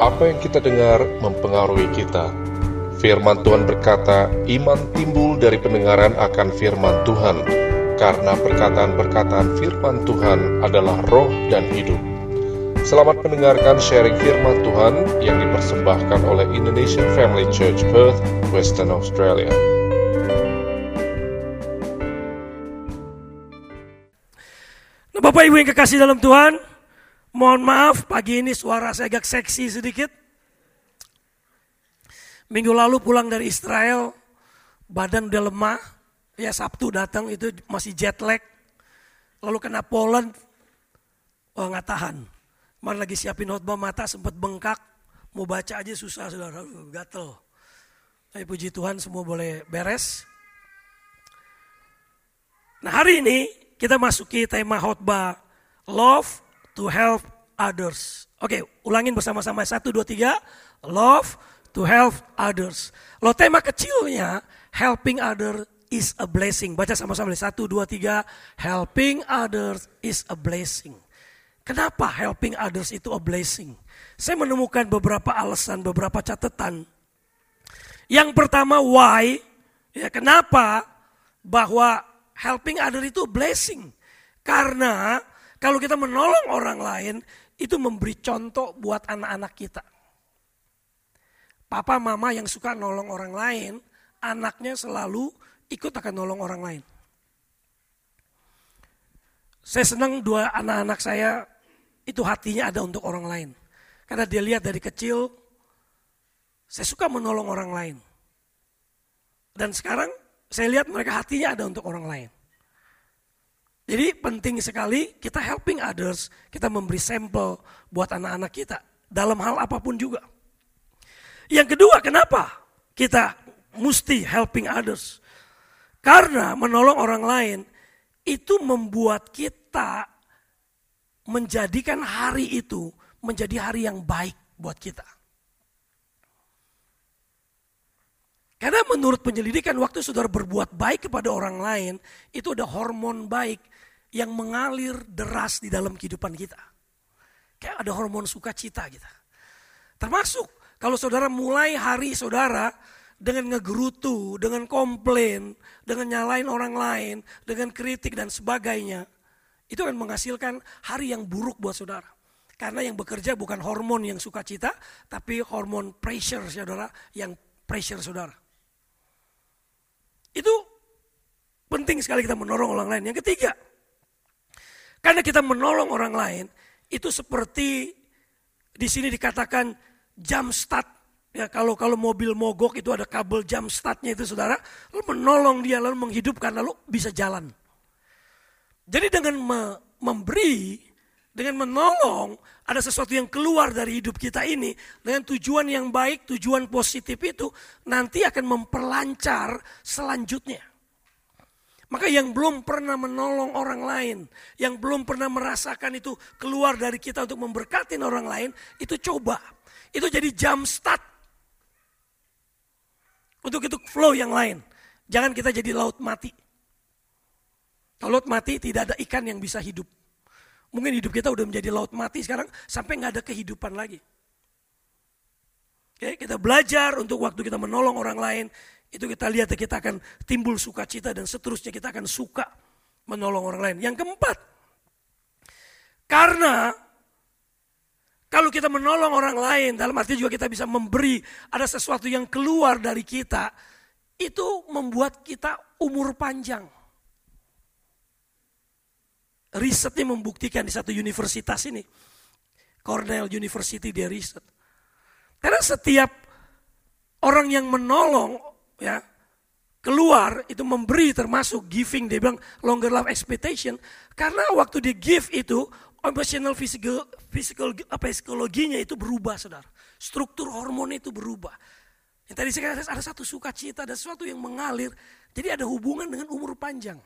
Apa yang kita dengar mempengaruhi kita. Firman Tuhan berkata, iman timbul dari pendengaran akan firman Tuhan, karena perkataan-perkataan firman Tuhan adalah roh dan hidup. Selamat mendengarkan sharing firman Tuhan yang dipersembahkan oleh Indonesian Family Church Perth, Western Australia. Nah, Bapak Ibu yang kekasih dalam Tuhan, mohon maaf pagi ini suara saya agak seksi sedikit. Minggu lalu pulang dari Israel, badan udah lemah, ya Sabtu datang itu masih jet lag. Lalu kena Poland, oh nggak tahan. Kemarin lagi siapin khotbah mata sempat bengkak, mau baca aja susah saudara, gatel. Tapi puji Tuhan semua boleh beres. Nah hari ini kita masuki tema khotbah Love to help others. Oke, ulangin bersama-sama. Satu, dua, tiga. Love to help others. Lo tema kecilnya, helping others is a blessing. Baca sama-sama. Satu, dua, tiga. Helping others is a blessing. Kenapa helping others itu a blessing? Saya menemukan beberapa alasan, beberapa catatan. Yang pertama, why? Ya, kenapa bahwa helping others itu blessing? Karena kalau kita menolong orang lain, itu memberi contoh buat anak-anak kita. Papa mama yang suka nolong orang lain, anaknya selalu ikut akan nolong orang lain. Saya senang dua anak-anak saya itu hatinya ada untuk orang lain. Karena dia lihat dari kecil, saya suka menolong orang lain. Dan sekarang saya lihat mereka hatinya ada untuk orang lain. Jadi penting sekali kita helping others, kita memberi sampel buat anak-anak kita dalam hal apa pun juga. Yang kedua, kenapa kita mesti helping others? Karena menolong orang lain itu membuat kita menjadikan hari itu menjadi hari yang baik buat kita. Karena menurut penyelidikan waktu saudara berbuat baik kepada orang lain, itu ada hormon baik yang mengalir deras di dalam kehidupan kita. Kayak ada hormon sukacita kita. Termasuk kalau saudara mulai hari saudara dengan ngegerutu, dengan komplain, dengan nyalain orang lain, dengan kritik dan sebagainya. Itu akan menghasilkan hari yang buruk buat saudara. Karena yang bekerja bukan hormon yang sukacita, tapi hormon pressure saudara, yang pressure saudara. Itu penting sekali kita menolong orang lain. Yang ketiga, karena kita menolong orang lain, itu seperti di sini dikatakan jam start. Ya, kalau kalau mobil mogok itu ada kabel jam startnya itu saudara, lalu menolong dia lalu menghidupkan lalu bisa jalan. Jadi dengan me memberi, dengan menolong, ada sesuatu yang keluar dari hidup kita ini dengan tujuan yang baik, tujuan positif itu nanti akan memperlancar selanjutnya. Maka yang belum pernah menolong orang lain, yang belum pernah merasakan itu keluar dari kita untuk memberkati orang lain, itu coba. Itu jadi jam start. Untuk itu flow yang lain. Jangan kita jadi laut mati. Kalau laut mati tidak ada ikan yang bisa hidup. Mungkin hidup kita udah menjadi laut mati sekarang sampai nggak ada kehidupan lagi. Oke, kita belajar untuk waktu kita menolong orang lain, itu kita lihat kita akan timbul sukacita dan seterusnya kita akan suka menolong orang lain. Yang keempat, karena kalau kita menolong orang lain, dalam arti juga kita bisa memberi, ada sesuatu yang keluar dari kita, itu membuat kita umur panjang. Risetnya membuktikan di satu universitas ini, Cornell University dia riset. Karena setiap orang yang menolong, ya. Keluar itu memberi termasuk giving. Dia bilang longer life expectation. Karena waktu dia give itu emotional physical physical apa ya, psikologinya itu berubah saudara. Struktur hormon itu berubah. Yang tadi saya katakan ada satu sukacita ada sesuatu yang mengalir. Jadi ada hubungan dengan umur panjang.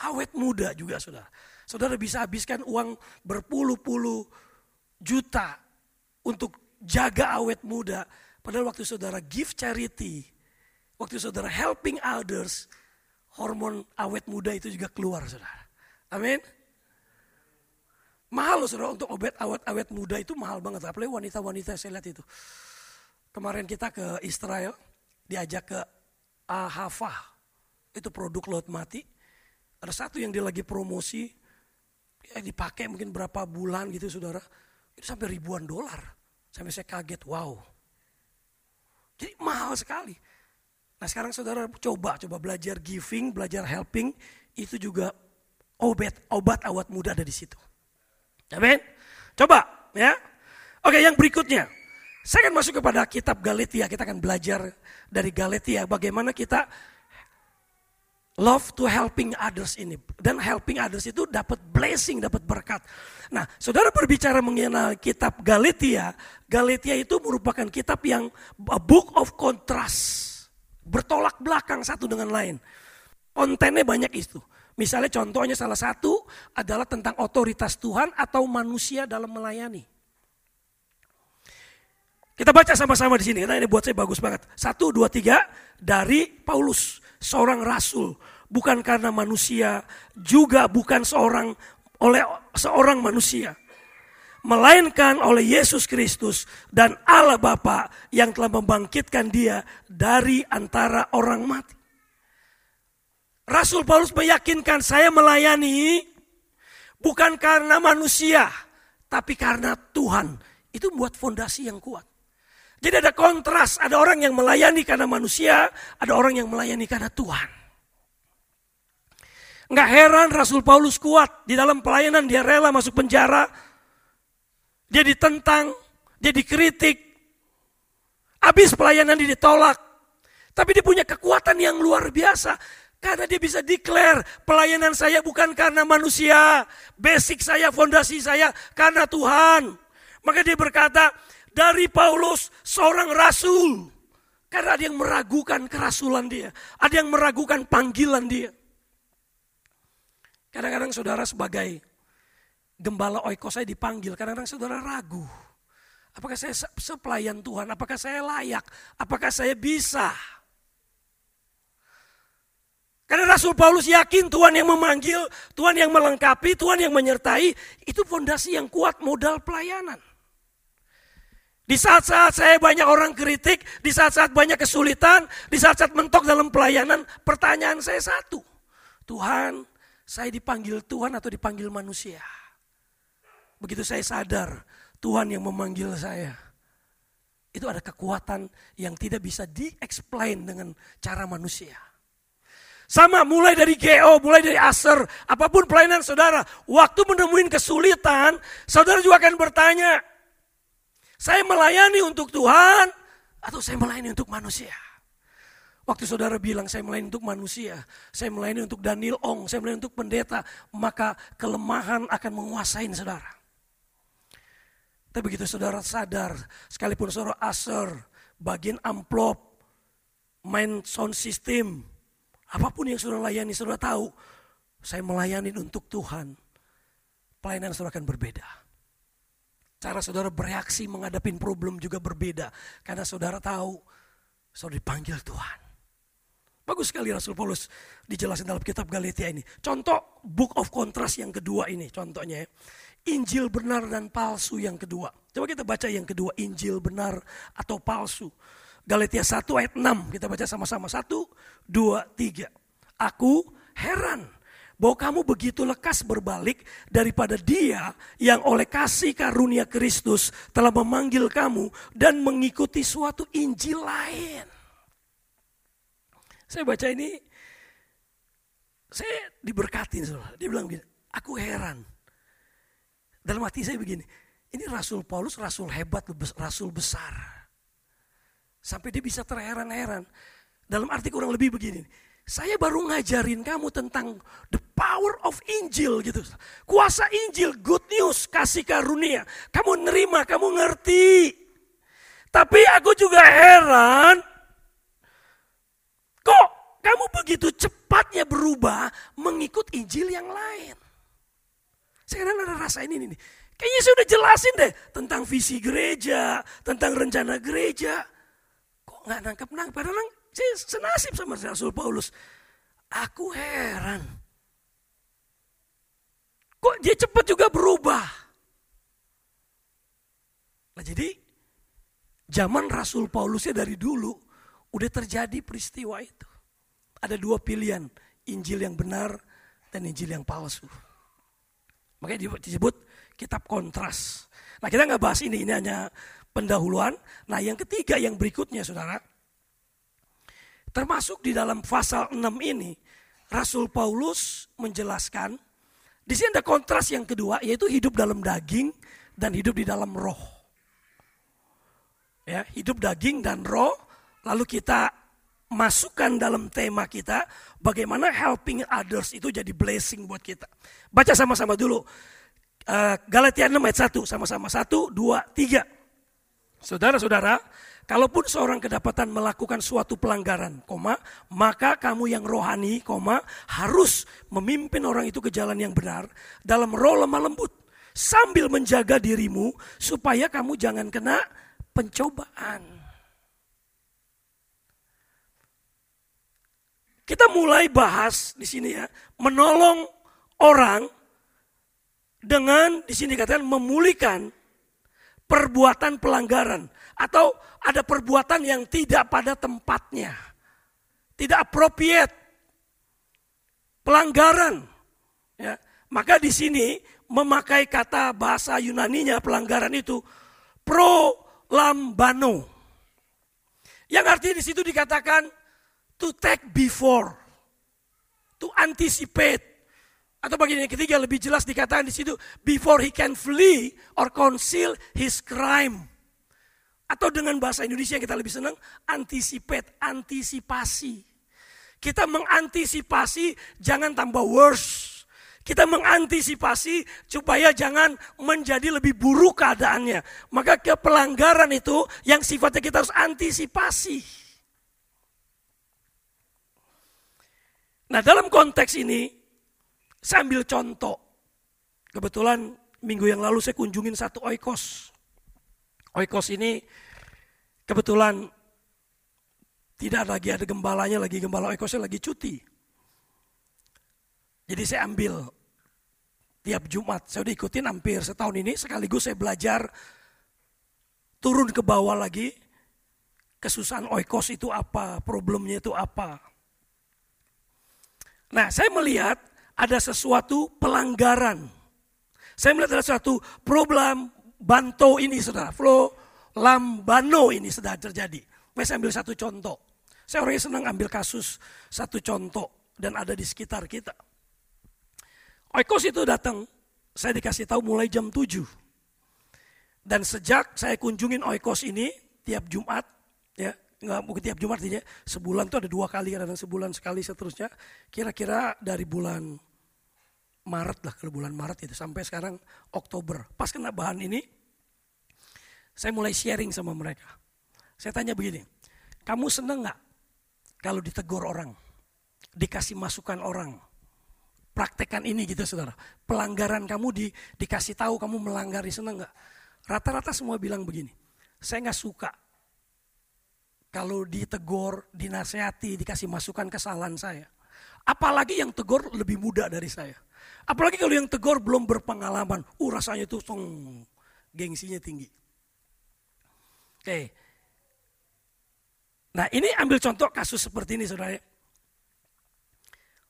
Awet muda juga saudara. Saudara bisa habiskan uang berpuluh-puluh juta untuk jaga awet muda padahal waktu saudara give charity Waktu saudara helping others, hormon awet muda itu juga keluar saudara. Amin. Mahal loh saudara untuk obat awet-awet muda itu mahal banget. Apalagi wanita-wanita saya lihat itu. Kemarin kita ke Israel, diajak ke Ahava. Itu produk laut mati. Ada satu yang dia lagi promosi, ya dipakai mungkin berapa bulan gitu saudara. Itu sampai ribuan dolar. Sampai saya kaget, wow. Jadi mahal sekali. Nah sekarang saudara coba, coba belajar giving, belajar helping. Itu juga obat, obat awat muda ada di situ. Amin. Coba ya. Oke yang berikutnya. Saya akan masuk kepada kitab Galatia. Kita akan belajar dari Galatia bagaimana kita love to helping others ini. Dan helping others itu dapat blessing, dapat berkat. Nah, saudara berbicara mengenai kitab Galatia. Galatia itu merupakan kitab yang a book of contrast. Bertolak belakang satu dengan lain. Kontennya banyak itu. Misalnya contohnya salah satu adalah tentang otoritas Tuhan atau manusia dalam melayani. Kita baca sama-sama di sini, karena ini buat saya bagus banget. Satu, dua, tiga, dari Paulus, seorang rasul. Bukan karena manusia, juga bukan seorang oleh seorang manusia. Melainkan oleh Yesus Kristus dan Allah Bapa yang telah membangkitkan dia dari antara orang mati. Rasul Paulus meyakinkan saya melayani bukan karena manusia, tapi karena Tuhan. Itu buat fondasi yang kuat. Jadi ada kontras, ada orang yang melayani karena manusia, ada orang yang melayani karena Tuhan. Nggak heran Rasul Paulus kuat di dalam pelayanan dia rela masuk penjara, dia ditentang, dia dikritik, habis pelayanan dia ditolak. Tapi dia punya kekuatan yang luar biasa. Karena dia bisa declare pelayanan saya bukan karena manusia. Basic saya, fondasi saya karena Tuhan. Maka dia berkata, dari Paulus seorang rasul. Karena ada yang meragukan kerasulan dia. Ada yang meragukan panggilan dia. Kadang-kadang saudara sebagai gembala oikos saya dipanggil. Kadang-kadang saudara ragu. Apakah saya sepelayan Tuhan? Apakah saya layak? Apakah saya bisa? Karena Rasul Paulus yakin Tuhan yang memanggil, Tuhan yang melengkapi, Tuhan yang menyertai, itu fondasi yang kuat modal pelayanan. Di saat-saat saya banyak orang kritik, di saat-saat banyak kesulitan, di saat-saat mentok dalam pelayanan, pertanyaan saya satu. Tuhan, saya dipanggil Tuhan atau dipanggil manusia? Begitu saya sadar, Tuhan yang memanggil saya. Itu ada kekuatan yang tidak bisa di-explain dengan cara manusia. Sama mulai dari GO, mulai dari Aser, apa pun pelayanan saudara. Waktu menemuin kesulitan, saudara juga akan bertanya, saya melayani untuk Tuhan atau saya melayani untuk manusia? Waktu saudara bilang saya melayani untuk manusia, saya melayani untuk Daniel Ong, saya melayani untuk pendeta, maka kelemahan akan menguasai saudara. Tapi begitu saudara sadar, sekalipun saudara aser, bagian amplop, main sound system, apa pun yang saudara layani, saudara tahu, saya melayani untuk Tuhan, pelayanan saudara akan berbeda. Cara saudara bereaksi menghadapi problem juga berbeda. Karena saudara tahu, saudara dipanggil Tuhan. Bagus sekali Rasul Paulus dijelasin dalam kitab Galatia ini. Contoh book of contrast yang kedua ini contohnya ya. Injil benar dan palsu yang kedua. Coba kita baca yang kedua, Injil benar atau palsu. Galatia 1 ayat 6, kita baca sama-sama. 1, 2, 3. Aku heran bahwa kamu begitu lekas berbalik daripada dia yang oleh kasih karunia Kristus telah memanggil kamu dan mengikuti suatu Injil lain. Saya baca ini, saya diberkatin. Dia bilang begini, aku heran. Dalam hati saya begini, ini Rasul Paulus, Rasul hebat, Rasul besar. Sampai dia bisa terheran-heran. Dalam arti kurang lebih begini, saya baru ngajarin kamu tentang the power of Injil gitu. Kuasa Injil, good news, kasih karunia. Kamu nerima, kamu ngerti. Tapi aku juga heran, kok kamu begitu cepatnya berubah mengikut Injil yang lain. Sekarang ada rasa ini nih. Kayaknya saya udah jelasin deh tentang visi gereja, tentang rencana gereja. Kok nggak nangkep-nangkep? Padahal senasib sama Rasul Paulus. Aku heran. kok dia cepat juga berubah. Nah jadi zaman Rasul Paulusnya dari dulu udah terjadi peristiwa itu. Ada dua pilihan, Injil yang benar dan Injil yang palsu. Makanya disebut kitab kontras. Nah kita nggak bahas ini, ini hanya pendahuluan. Nah yang ketiga yang berikutnya saudara. Termasuk di dalam pasal 6 ini, Rasul Paulus menjelaskan, di sini ada kontras yang kedua, yaitu hidup dalam daging dan hidup di dalam roh. Ya, hidup daging dan roh, lalu kita masukkan dalam tema kita, bagaimana helping others itu jadi blessing buat kita. Baca sama-sama dulu. Uh, Galatia 6 ayat 1, sama-sama. 1, 2, 3. Saudara-saudara, kalaupun seorang kedapatan melakukan suatu pelanggaran, koma, maka kamu yang rohani, koma, harus memimpin orang itu ke jalan yang benar dalam roh lemah lembut sambil menjaga dirimu supaya kamu jangan kena pencobaan. Kita mulai bahas di sini ya, menolong orang dengan di sini katakan memulihkan perbuatan pelanggaran atau ada perbuatan yang tidak pada tempatnya. Tidak appropriate. Pelanggaran. Ya. Maka di sini memakai kata bahasa Yunaninya pelanggaran itu pro lambano. Yang artinya di situ dikatakan to take before, to anticipate, atau bagian yang ketiga lebih jelas dikatakan di situ before he can flee or conceal his crime. Atau dengan bahasa Indonesia yang kita lebih senang anticipate, antisipasi. Kita mengantisipasi jangan tambah worse. Kita mengantisipasi supaya jangan menjadi lebih buruk keadaannya. Maka kepelanggaran itu yang sifatnya kita harus antisipasi. Nah dalam konteks ini saya ambil contoh. Kebetulan minggu yang lalu saya kunjungin satu oikos. Oikos ini kebetulan tidak lagi ada gembalanya lagi, gembala oikosnya lagi cuti. Jadi saya ambil tiap Jumat, saya udah ikutin hampir setahun ini, sekaligus saya belajar turun ke bawah lagi, kesusahan oikos itu apa, problemnya itu apa. Nah saya melihat ada sesuatu pelanggaran. Saya melihat ada sesuatu problem banto ini saudara, flow lambano ini sedang terjadi. Saya ambil satu contoh. Saya orangnya senang ambil kasus satu contoh dan ada di sekitar kita. Oikos itu datang, saya dikasih tahu mulai jam 7. Dan sejak saya kunjungin Oikos ini tiap Jumat, ya nggak mungkin tiap Jumat ya, sebulan tuh ada dua kali kadang sebulan sekali seterusnya. Kira-kira dari bulan Maret lah, ke bulan Maret itu sampai sekarang Oktober. Pas kena bahan ini, saya mulai sharing sama mereka. Saya tanya begini, kamu seneng nggak kalau ditegur orang, dikasih masukan orang, praktekkan ini gitu saudara. Pelanggaran kamu di, dikasih tahu kamu melanggar, seneng nggak? Rata-rata semua bilang begini, saya nggak suka kalau ditegur, dinasehati, dikasih masukan kesalahan saya. Apalagi yang tegur lebih muda dari saya. Apalagi kalau yang tegur belum berpengalaman. Uh rasanya itu song, gengsinya tinggi. Oke. Nah ini ambil contoh kasus seperti ini saudara.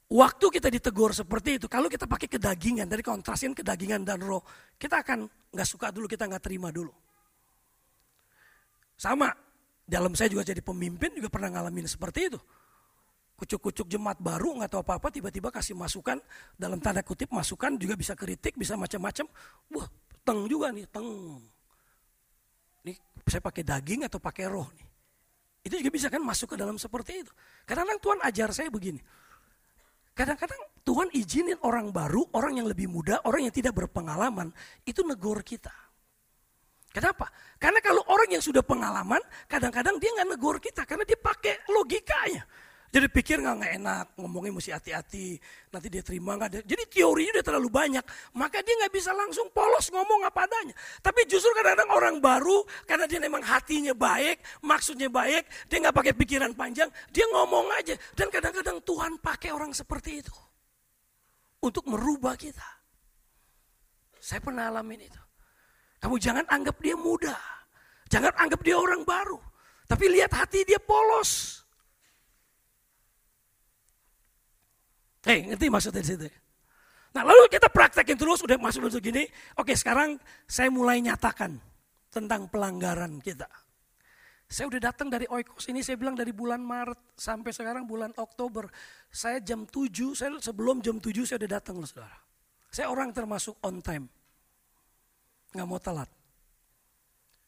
Waktu kita ditegur seperti itu, kalau kita pakai kedagingan, dari kontrasin kedagingan dan roh, kita akan nggak suka dulu, kita nggak terima dulu. Sama, dalam saya juga jadi pemimpin juga pernah ngalamin seperti itu kucuk-kucuk jemaat baru nggak tahu apa-apa tiba-tiba kasih masukan dalam tanda kutip masukan juga bisa kritik bisa macam-macam. Wah teng juga nih teng. Ini saya pakai daging atau pakai roh nih? Itu juga bisa kan masuk ke dalam seperti itu. Kadang-kadang Tuhan ajar saya begini. Kadang-kadang Tuhan izinin orang baru orang yang lebih muda orang yang tidak berpengalaman itu negor kita. Kenapa? Karena kalau orang yang sudah pengalaman, kadang-kadang dia nggak negor kita karena dia pakai logikanya. Jadi pikir nggak nggak enak, ngomongnya mesti hati-hati, nanti dia terima nggak. Jadi teorinya udah terlalu banyak, maka dia nggak bisa langsung polos ngomong apa adanya. Tapi justru kadang-kadang orang baru, karena dia memang hatinya baik, maksudnya baik, dia nggak pakai pikiran panjang, dia ngomong aja. Dan kadang-kadang Tuhan pakai orang seperti itu untuk merubah kita. Saya pernah alamin itu. Kamu jangan anggap dia muda. Jangan anggap dia orang baru. Tapi lihat hati dia polos. Hei, ngerti maksudnya di situ? Nah lalu kita praktekin terus, udah masuk untuk gini. Oke sekarang saya mulai nyatakan tentang pelanggaran kita. Saya udah datang dari Oikos ini, saya bilang dari bulan Maret sampai sekarang bulan Oktober. Saya jam 7, saya sebelum jam 7 saya udah datang loh saudara. Saya orang termasuk on time. Nggak mau telat.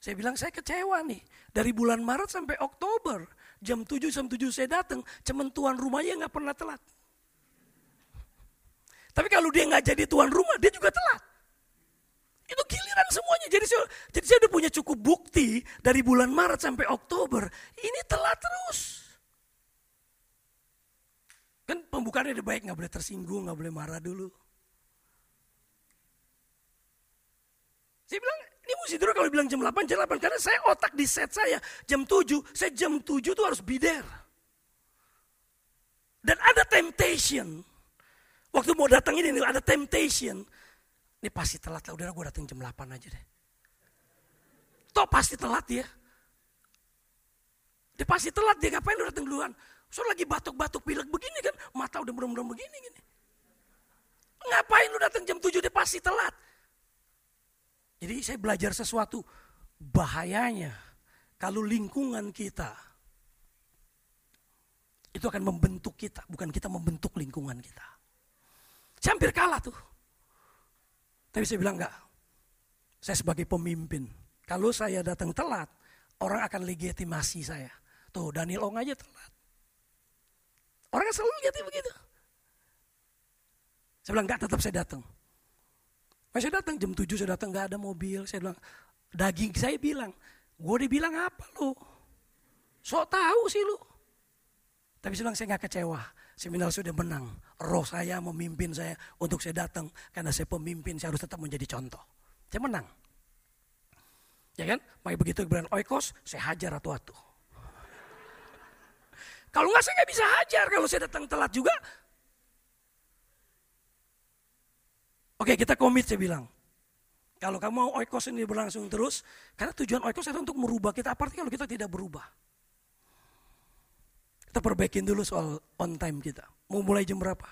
Saya bilang saya kecewa nih. Dari bulan Maret sampai Oktober. Jam 7 jam 7 saya datang. Cuman tuan rumahnya nggak pernah telat. Tapi kalau dia nggak jadi tuan rumah, dia juga telat. Itu giliran semuanya. Jadi saya, jadi saya udah punya cukup bukti dari bulan Maret sampai Oktober. Ini telat terus. Kan pembukaannya udah baik, nggak boleh tersinggung, nggak boleh marah dulu. Saya bilang, ini mesti dulu kalau bilang jam 8, jam 8. Karena saya otak di set saya, jam 7. Saya jam 7 tuh harus there. Dan ada temptation. Waktu mau datang ini, ada temptation. Ini pasti telat lah, udah gue datang jam 8 aja deh. Toh pasti telat ya. Dia pasti telat, dia ngapain lu datang duluan? So lagi batuk-batuk pilek begini kan, mata udah merem-merem begini gini. Ngapain lu datang jam 7 dia pasti telat. Jadi saya belajar sesuatu, bahayanya kalau lingkungan kita itu akan membentuk kita, bukan kita membentuk lingkungan kita. Saya hampir kalah tuh. Tapi saya bilang enggak. Saya sebagai pemimpin, kalau saya datang telat, orang akan legitimasi saya. Tuh Daniel Ong aja telat. Orang selalu lihat begitu. Saya bilang enggak tetap saya datang. Pas saya datang jam 7 saya datang enggak ada mobil. Saya bilang, daging saya bilang, gue dibilang apa lu? Sok tahu sih lu. Tapi saya bilang saya nggak kecewa. Seminar sudah menang. Roh saya memimpin saya untuk saya datang. Karena saya pemimpin, saya harus tetap menjadi contoh. Saya menang. Ya kan? Makanya begitu keberan oikos, saya hajar atu-atu. Kalau nggak saya nggak bisa hajar. Kalau saya datang telat juga. Oke kita komit saya bilang. Kalau kamu mau oikos ini berlangsung terus. Karena tujuan oikos adalah untuk merubah kita. Apalagi kalau kita tidak berubah. Kita perbaikin dulu soal on time kita. Mau mulai jam berapa?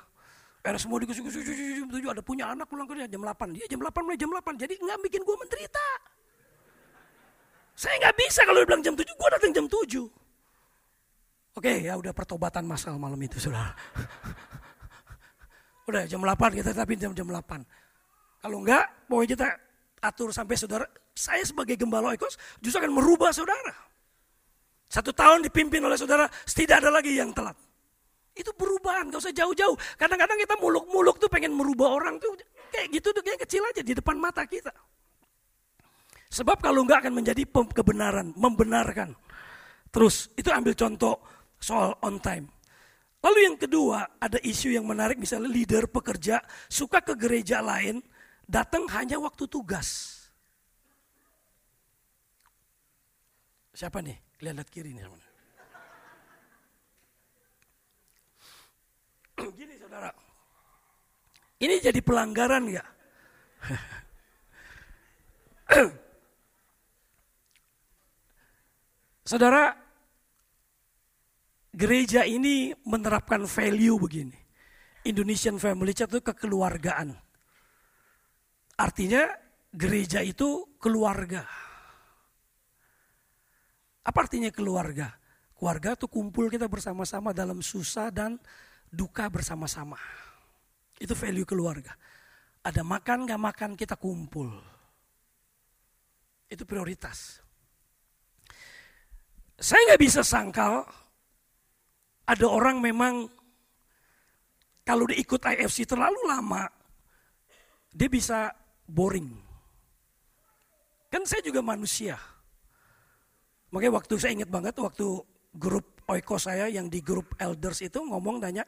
Era semua di jam 7 ada punya anak pulang kerja jam 8. Dia jam 8 mulai jam 8. Jadi nggak bikin gue menderita. Saya nggak bisa kalau dia bilang jam 7, gue datang jam 7. Oke ya udah pertobatan masal malam itu saudara. udah jam 8 kita tapi jam jam 8. Kalau enggak, pokoknya kita atur sampai saudara, saya sebagai gembala ekos justru akan merubah saudara. Satu tahun dipimpin oleh saudara, tidak ada lagi yang telat. Itu perubahan, gak usah jauh-jauh. Kadang-kadang kita muluk-muluk tuh pengen merubah orang tuh kayak gitu tuh kayak kecil aja di depan mata kita. Sebab kalau enggak akan menjadi kebenaran, membenarkan. Terus itu ambil contoh soal on time. Lalu yang kedua ada isu yang menarik misalnya leader pekerja suka ke gereja lain datang hanya waktu tugas. Siapa nih? Lihat kiri nih. Gini saudara. Ini jadi pelanggaran ya. saudara, gereja ini menerapkan value begini. Indonesian Family Church itu kekeluargaan. Artinya gereja itu keluarga. Apa artinya keluarga? Keluarga itu kumpul kita bersama-sama dalam susah dan duka bersama-sama. Itu value keluarga. Ada makan gak makan kita kumpul. Itu prioritas. Saya nggak bisa sangkal ada orang memang kalau dia ikut IFC terlalu lama, dia bisa boring. Kan saya juga manusia. Makanya waktu saya ingat banget waktu grup oiko saya yang di grup elders itu ngomong nanya,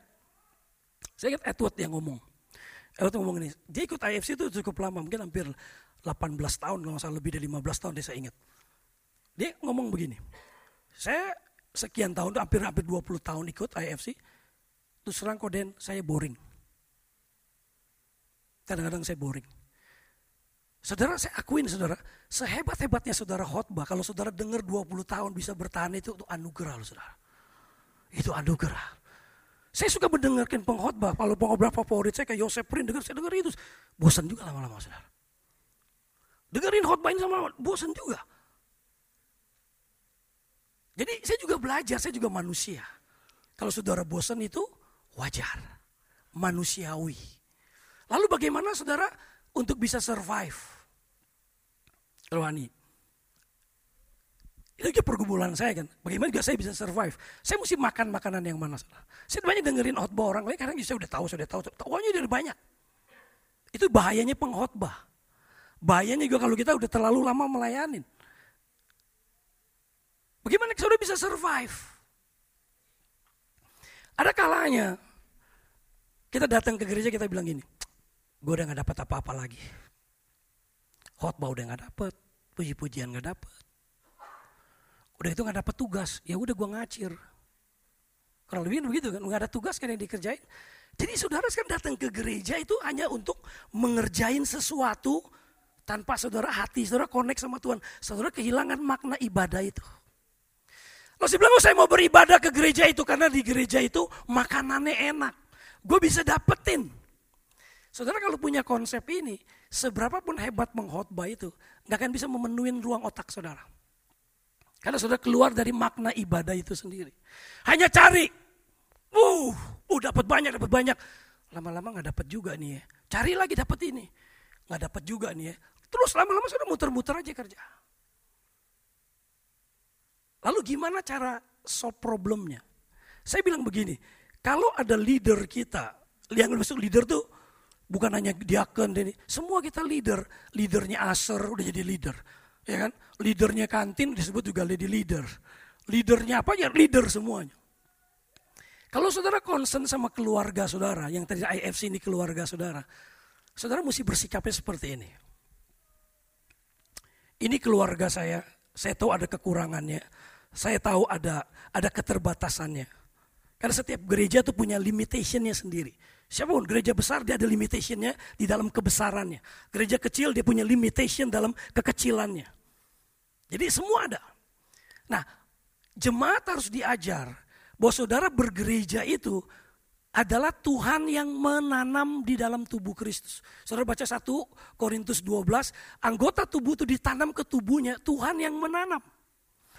saya ingat Edward yang ngomong. Edward ngomong ini, dia ikut IFC itu cukup lama, mungkin hampir 18 tahun, kalau salah lebih dari 15 tahun dia saya ingat. Dia ngomong begini, saya sekian tahun, hampir-hampir 20 tahun ikut IFC, terus serang koden saya boring. Kadang-kadang saya boring. Saudara, saya akuin saudara, sehebat-hebatnya saudara khotbah, kalau saudara dengar 20 tahun bisa bertahan itu, itu anugerah loh saudara. Itu anugerah. Saya suka mendengarkan pengkhotbah, kalau pengkhotbah favorit saya kayak Yosef Prin, dengar, saya dengar itu. Bosan juga lama-lama saudara. Dengerin khotbah ini sama bosan juga. Jadi saya juga belajar, saya juga manusia. Kalau saudara bosan itu wajar, manusiawi. Lalu bagaimana saudara untuk bisa survive? Rohani. Itu juga pergumulan saya kan. Bagaimana juga saya bisa survive. Saya mesti makan makanan yang mana. Saya banyak dengerin khotbah orang lain. Karena saya udah tahu, saya udah tahu. Pokoknya udah banyak. Itu bahayanya pengkhotbah. Bahayanya juga kalau kita udah terlalu lama melayanin. Bagaimana saudara bisa survive? Ada kalanya kita datang ke gereja kita bilang gini, gue udah gak dapat apa-apa lagi. Khotbah udah gak dapat, puji-pujian gak dapat. Udah itu gak dapat tugas, ya udah gue ngacir. Kurang lebih begitu kan, gak ada tugas kan yang dikerjain. Jadi saudara sekarang datang ke gereja itu hanya untuk mengerjain sesuatu tanpa saudara hati, saudara connect sama Tuhan. Saudara kehilangan makna ibadah itu. Lalu saya bilang, oh saya mau beribadah ke gereja itu karena di gereja itu makanannya enak. Gue bisa dapetin. Saudara kalau punya konsep ini, seberapa pun hebat menghotbah itu, nggak akan bisa memenuhi ruang otak saudara. Karena saudara keluar dari makna ibadah itu sendiri. Hanya cari, uh, uh dapat banyak, dapat banyak. Lama-lama nggak dapat juga nih ya. Cari lagi dapat ini, nggak dapat juga nih ya. Terus lama-lama sudah muter-muter aja kerja. Lalu gimana cara solve problemnya? Saya bilang begini, kalau ada leader kita, yang masuk leader tuh bukan hanya diaken, ini, semua kita leader. Leadernya Aser udah jadi leader, ya kan? Leadernya kantin disebut juga lady leader. Leadernya apa ya? Leader semuanya. Kalau saudara concern sama keluarga saudara, yang tadi IFC ini keluarga saudara, saudara mesti bersikapnya seperti ini. Ini keluarga saya, saya tahu ada kekurangannya, saya tahu ada ada keterbatasannya. Karena setiap gereja itu punya limitationnya sendiri. Siapa pun gereja besar dia ada limitationnya di dalam kebesarannya. Gereja kecil dia punya limitation dalam kekecilannya. Jadi semua ada. Nah, jemaat harus diajar bahwa saudara bergereja itu adalah Tuhan yang menanam di dalam tubuh Kristus. Saudara baca 1 Korintus 12, anggota tubuh itu ditanam ke tubuhnya, Tuhan yang menanam.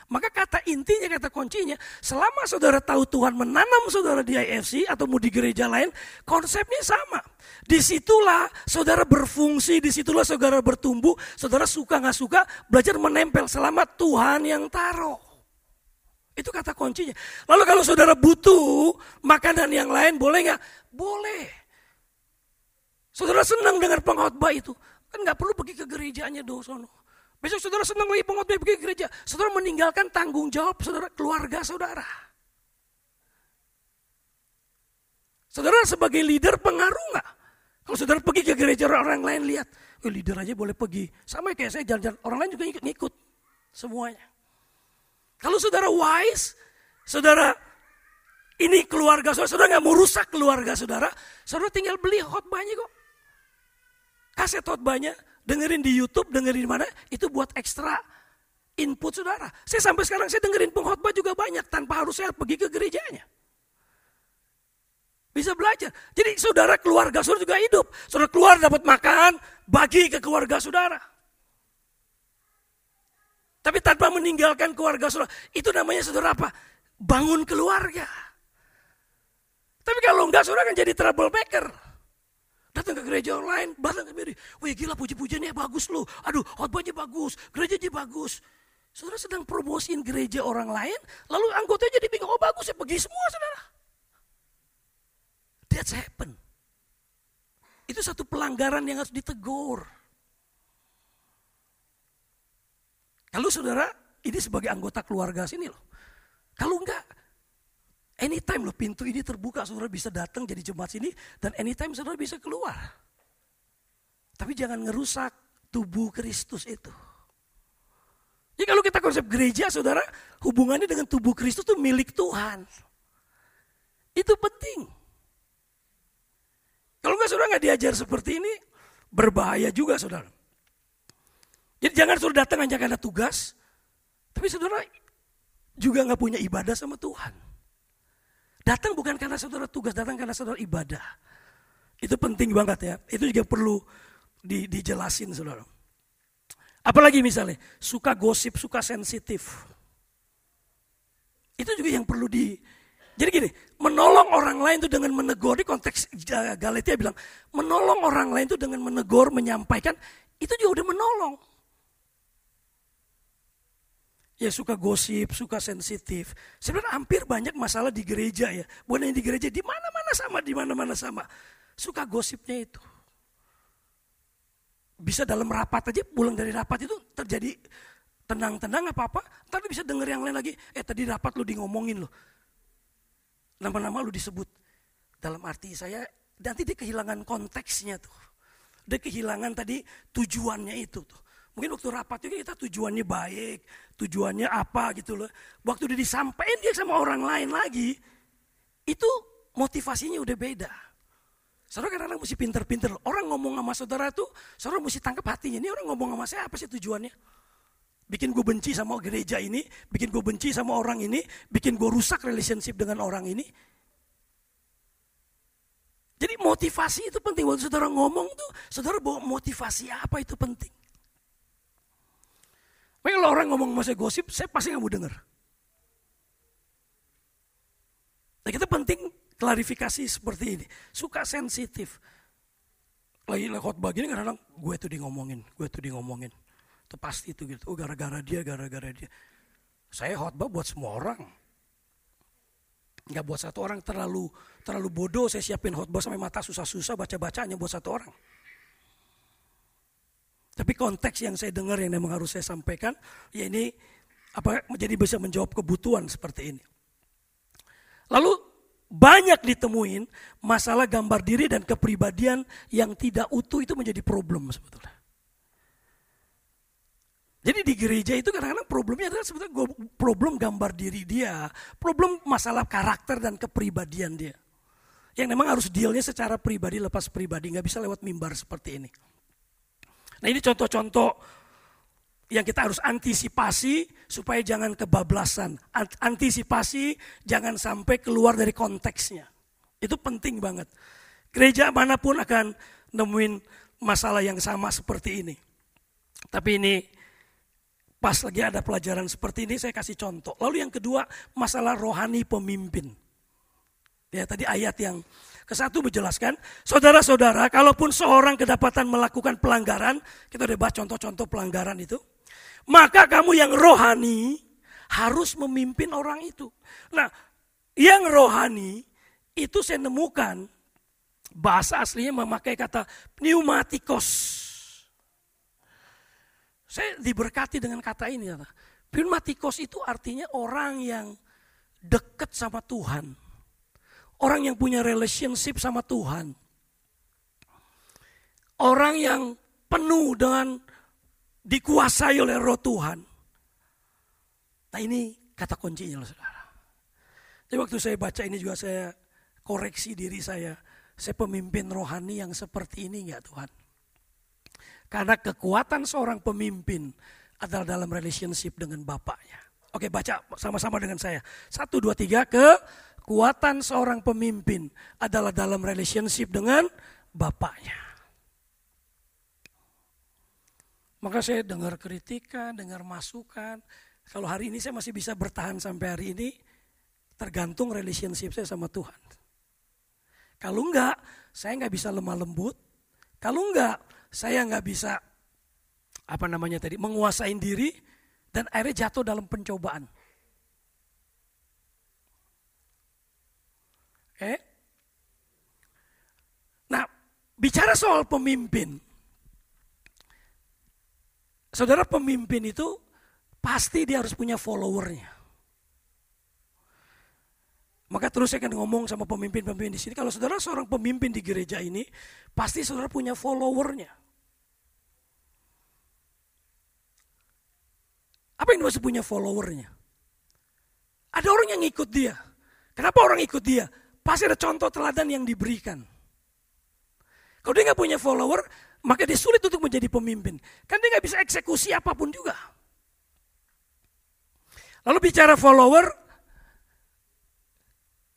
Maka kata intinya, kata kuncinya, selama saudara tahu Tuhan menanam saudara di IFC atau mau di gereja lain, konsepnya sama. Di situlah saudara berfungsi, di situlah saudara bertumbuh, saudara suka nggak suka, belajar menempel selama Tuhan yang taruh. Itu kata kuncinya. Lalu kalau saudara butuh makanan yang lain, boleh nggak? Boleh. Saudara senang dengan pengkhotbah itu. Kan nggak perlu pergi ke gerejanya dosono. Besok saudara senang lagi pengkhotbah pergi ke gereja. Saudara meninggalkan tanggung jawab saudara keluarga saudara. Saudara sebagai leader pengaruh nggak? Kalau saudara pergi ke gereja orang lain lihat, oh, leader aja boleh pergi. Sama kayak saya jalan-jalan, orang lain juga ikut ngikut semuanya. Kalau saudara wise, saudara ini keluarga saudara, saudara nggak mau rusak keluarga saudara, saudara tinggal beli khotbahnya kok. Kaset khotbahnya, dengerin di YouTube, dengerin di mana, itu buat ekstra input saudara. Saya sampai sekarang saya dengerin pengkhotbah juga banyak tanpa harus saya pergi ke gerejanya. Bisa belajar. Jadi saudara keluarga saudara juga hidup. Saudara keluar dapat makan, bagi ke keluarga saudara. Tapi tanpa meninggalkan keluarga saudara. Itu namanya saudara apa? Bangun keluarga. Tapi kalau enggak saudara akan jadi troublemaker. Datang ke gereja online, datang ke gereja. Wih gila puji-pujiannya bagus loh. Aduh khotbahnya bagus, gerejanya bagus. Saudara sedang promosiin gereja orang lain, lalu anggotanya jadi bingung, oh bagus ya pergi semua saudara. That's happen. Itu satu pelanggaran yang harus ditegur. Kalau saudara, ini sebagai anggota keluarga sini loh. Kalau enggak, Anytime loh pintu ini terbuka, saudara bisa datang jadi jemaat sini dan anytime saudara bisa keluar. Tapi jangan ngerusak tubuh Kristus itu. Jadi kalau kita konsep gereja, saudara, hubungannya dengan tubuh Kristus itu milik Tuhan. Itu penting. Kalau nggak saudara nggak diajar seperti ini, berbahaya juga saudara. Jadi jangan suruh datang hanya karena tugas, tapi saudara juga nggak punya ibadah sama Tuhan. Datang bukan karena saudara tugas, datang karena saudara ibadah. Itu penting banget ya. Itu juga perlu di, dijelasin saudara. Apalagi misalnya, suka gosip, suka sensitif. Itu juga yang perlu di... Jadi gini, menolong orang lain itu dengan menegur, di konteks Galatia bilang, menolong orang lain itu dengan menegur, menyampaikan, itu juga udah menolong. Ya suka gosip, suka sensitif. Sebenarnya hampir banyak masalah di gereja ya. Bukan yang di gereja, di mana-mana sama, di mana-mana sama. Suka gosipnya itu. Bisa dalam rapat aja, pulang dari rapat itu terjadi tenang-tenang apa-apa. Tadi bisa denger yang lain lagi, eh tadi rapat lu di ngomongin loh. Nama-nama lu disebut. Dalam arti saya, nanti dia kehilangan konteksnya tuh. Dia kehilangan tadi tujuannya itu tuh. Mungkin waktu rapat itu kita tujuannya baik, tujuannya apa gitu loh. Waktu dia disampaikan dia sama orang lain lagi, itu motivasinya udah beda. Saudara kadang-kadang mesti pinter-pinter. Orang ngomong sama saudara tuh, saudara mesti tangkap hatinya. Ini orang ngomong sama saya apa sih tujuannya? Bikin gue benci sama gereja ini, bikin gue benci sama orang ini, bikin gue rusak relationship dengan orang ini. Jadi motivasi itu penting. Waktu saudara ngomong tuh, saudara bawa motivasi apa itu penting. Makanya kalau orang ngomong sama saya gosip, saya pasti nggak mau dengar. Nah kita penting klarifikasi seperti ini. Suka sensitif. Lagi khotbah gini kadang-kadang gue tuh di ngomongin, gue tuh di ngomongin. Itu pasti itu gitu. Oh gara-gara dia, gara-gara dia. Saya khotbah buat semua orang. Gak buat satu orang terlalu terlalu bodoh saya siapin khotbah sampai mata susah-susah baca-bacanya buat satu orang. Tapi konteks yang saya dengar yang memang harus saya sampaikan, ya ini apa menjadi bisa menjawab kebutuhan seperti ini. Lalu banyak ditemuin masalah gambar diri dan kepribadian yang tidak utuh itu menjadi problem sebetulnya. Jadi di gereja itu kadang-kadang problemnya adalah sebetulnya problem gambar diri dia, problem masalah karakter dan kepribadian dia. Yang memang harus dealnya secara pribadi lepas pribadi, nggak bisa lewat mimbar seperti ini. Nah ini contoh-contoh yang kita harus antisipasi supaya jangan kebablasan. Antisipasi jangan sampai keluar dari konteksnya. Itu penting banget. Gereja mana pun akan nemuin masalah yang sama seperti ini. Tapi ini pas lagi ada pelajaran seperti ini saya kasih contoh. Lalu yang kedua masalah rohani pemimpin. Ya tadi ayat yang ke satu menjelaskan, saudara-saudara, kalaupun seorang kedapatan melakukan pelanggaran, kita udah bahas contoh-contoh pelanggaran itu, maka kamu yang rohani harus memimpin orang itu. Nah, yang rohani itu saya nemukan bahasa aslinya memakai kata pneumatikos. Saya diberkati dengan kata ini. Pneumatikos itu artinya orang yang dekat sama Tuhan Orang yang punya relationship sama Tuhan. Orang yang penuh dengan dikuasai oleh roh Tuhan. Nah ini kata kuncinya loh saudara. Jadi waktu saya baca ini juga saya koreksi diri saya. Saya pemimpin rohani yang seperti ini enggak Tuhan? Karena kekuatan seorang pemimpin adalah dalam relationship dengan Bapaknya. Oke baca sama-sama dengan saya. Satu, dua, tiga ke kekuatan seorang pemimpin adalah dalam relationship dengan bapaknya. Maka saya dengar kritikan, dengar masukan. Kalau hari ini saya masih bisa bertahan sampai hari ini, tergantung relationship saya sama Tuhan. Kalau enggak, saya enggak bisa lemah lembut. Kalau enggak, saya enggak bisa apa namanya tadi menguasai diri dan akhirnya jatuh dalam pencobaan. Eh? Nah, bicara soal pemimpin. Saudara pemimpin itu pasti dia harus punya followernya. Maka terus saya akan ngomong sama pemimpin-pemimpin di sini. Kalau saudara seorang pemimpin di gereja ini, pasti saudara punya followernya. Apa yang maksud punya followernya? Ada orang yang ikut dia. Kenapa orang ikut dia? Pasti ada contoh teladan yang diberikan. Kalau dia nggak punya follower, maka dia sulit untuk menjadi pemimpin. Kan dia nggak bisa eksekusi apa pun juga. Lalu bicara follower,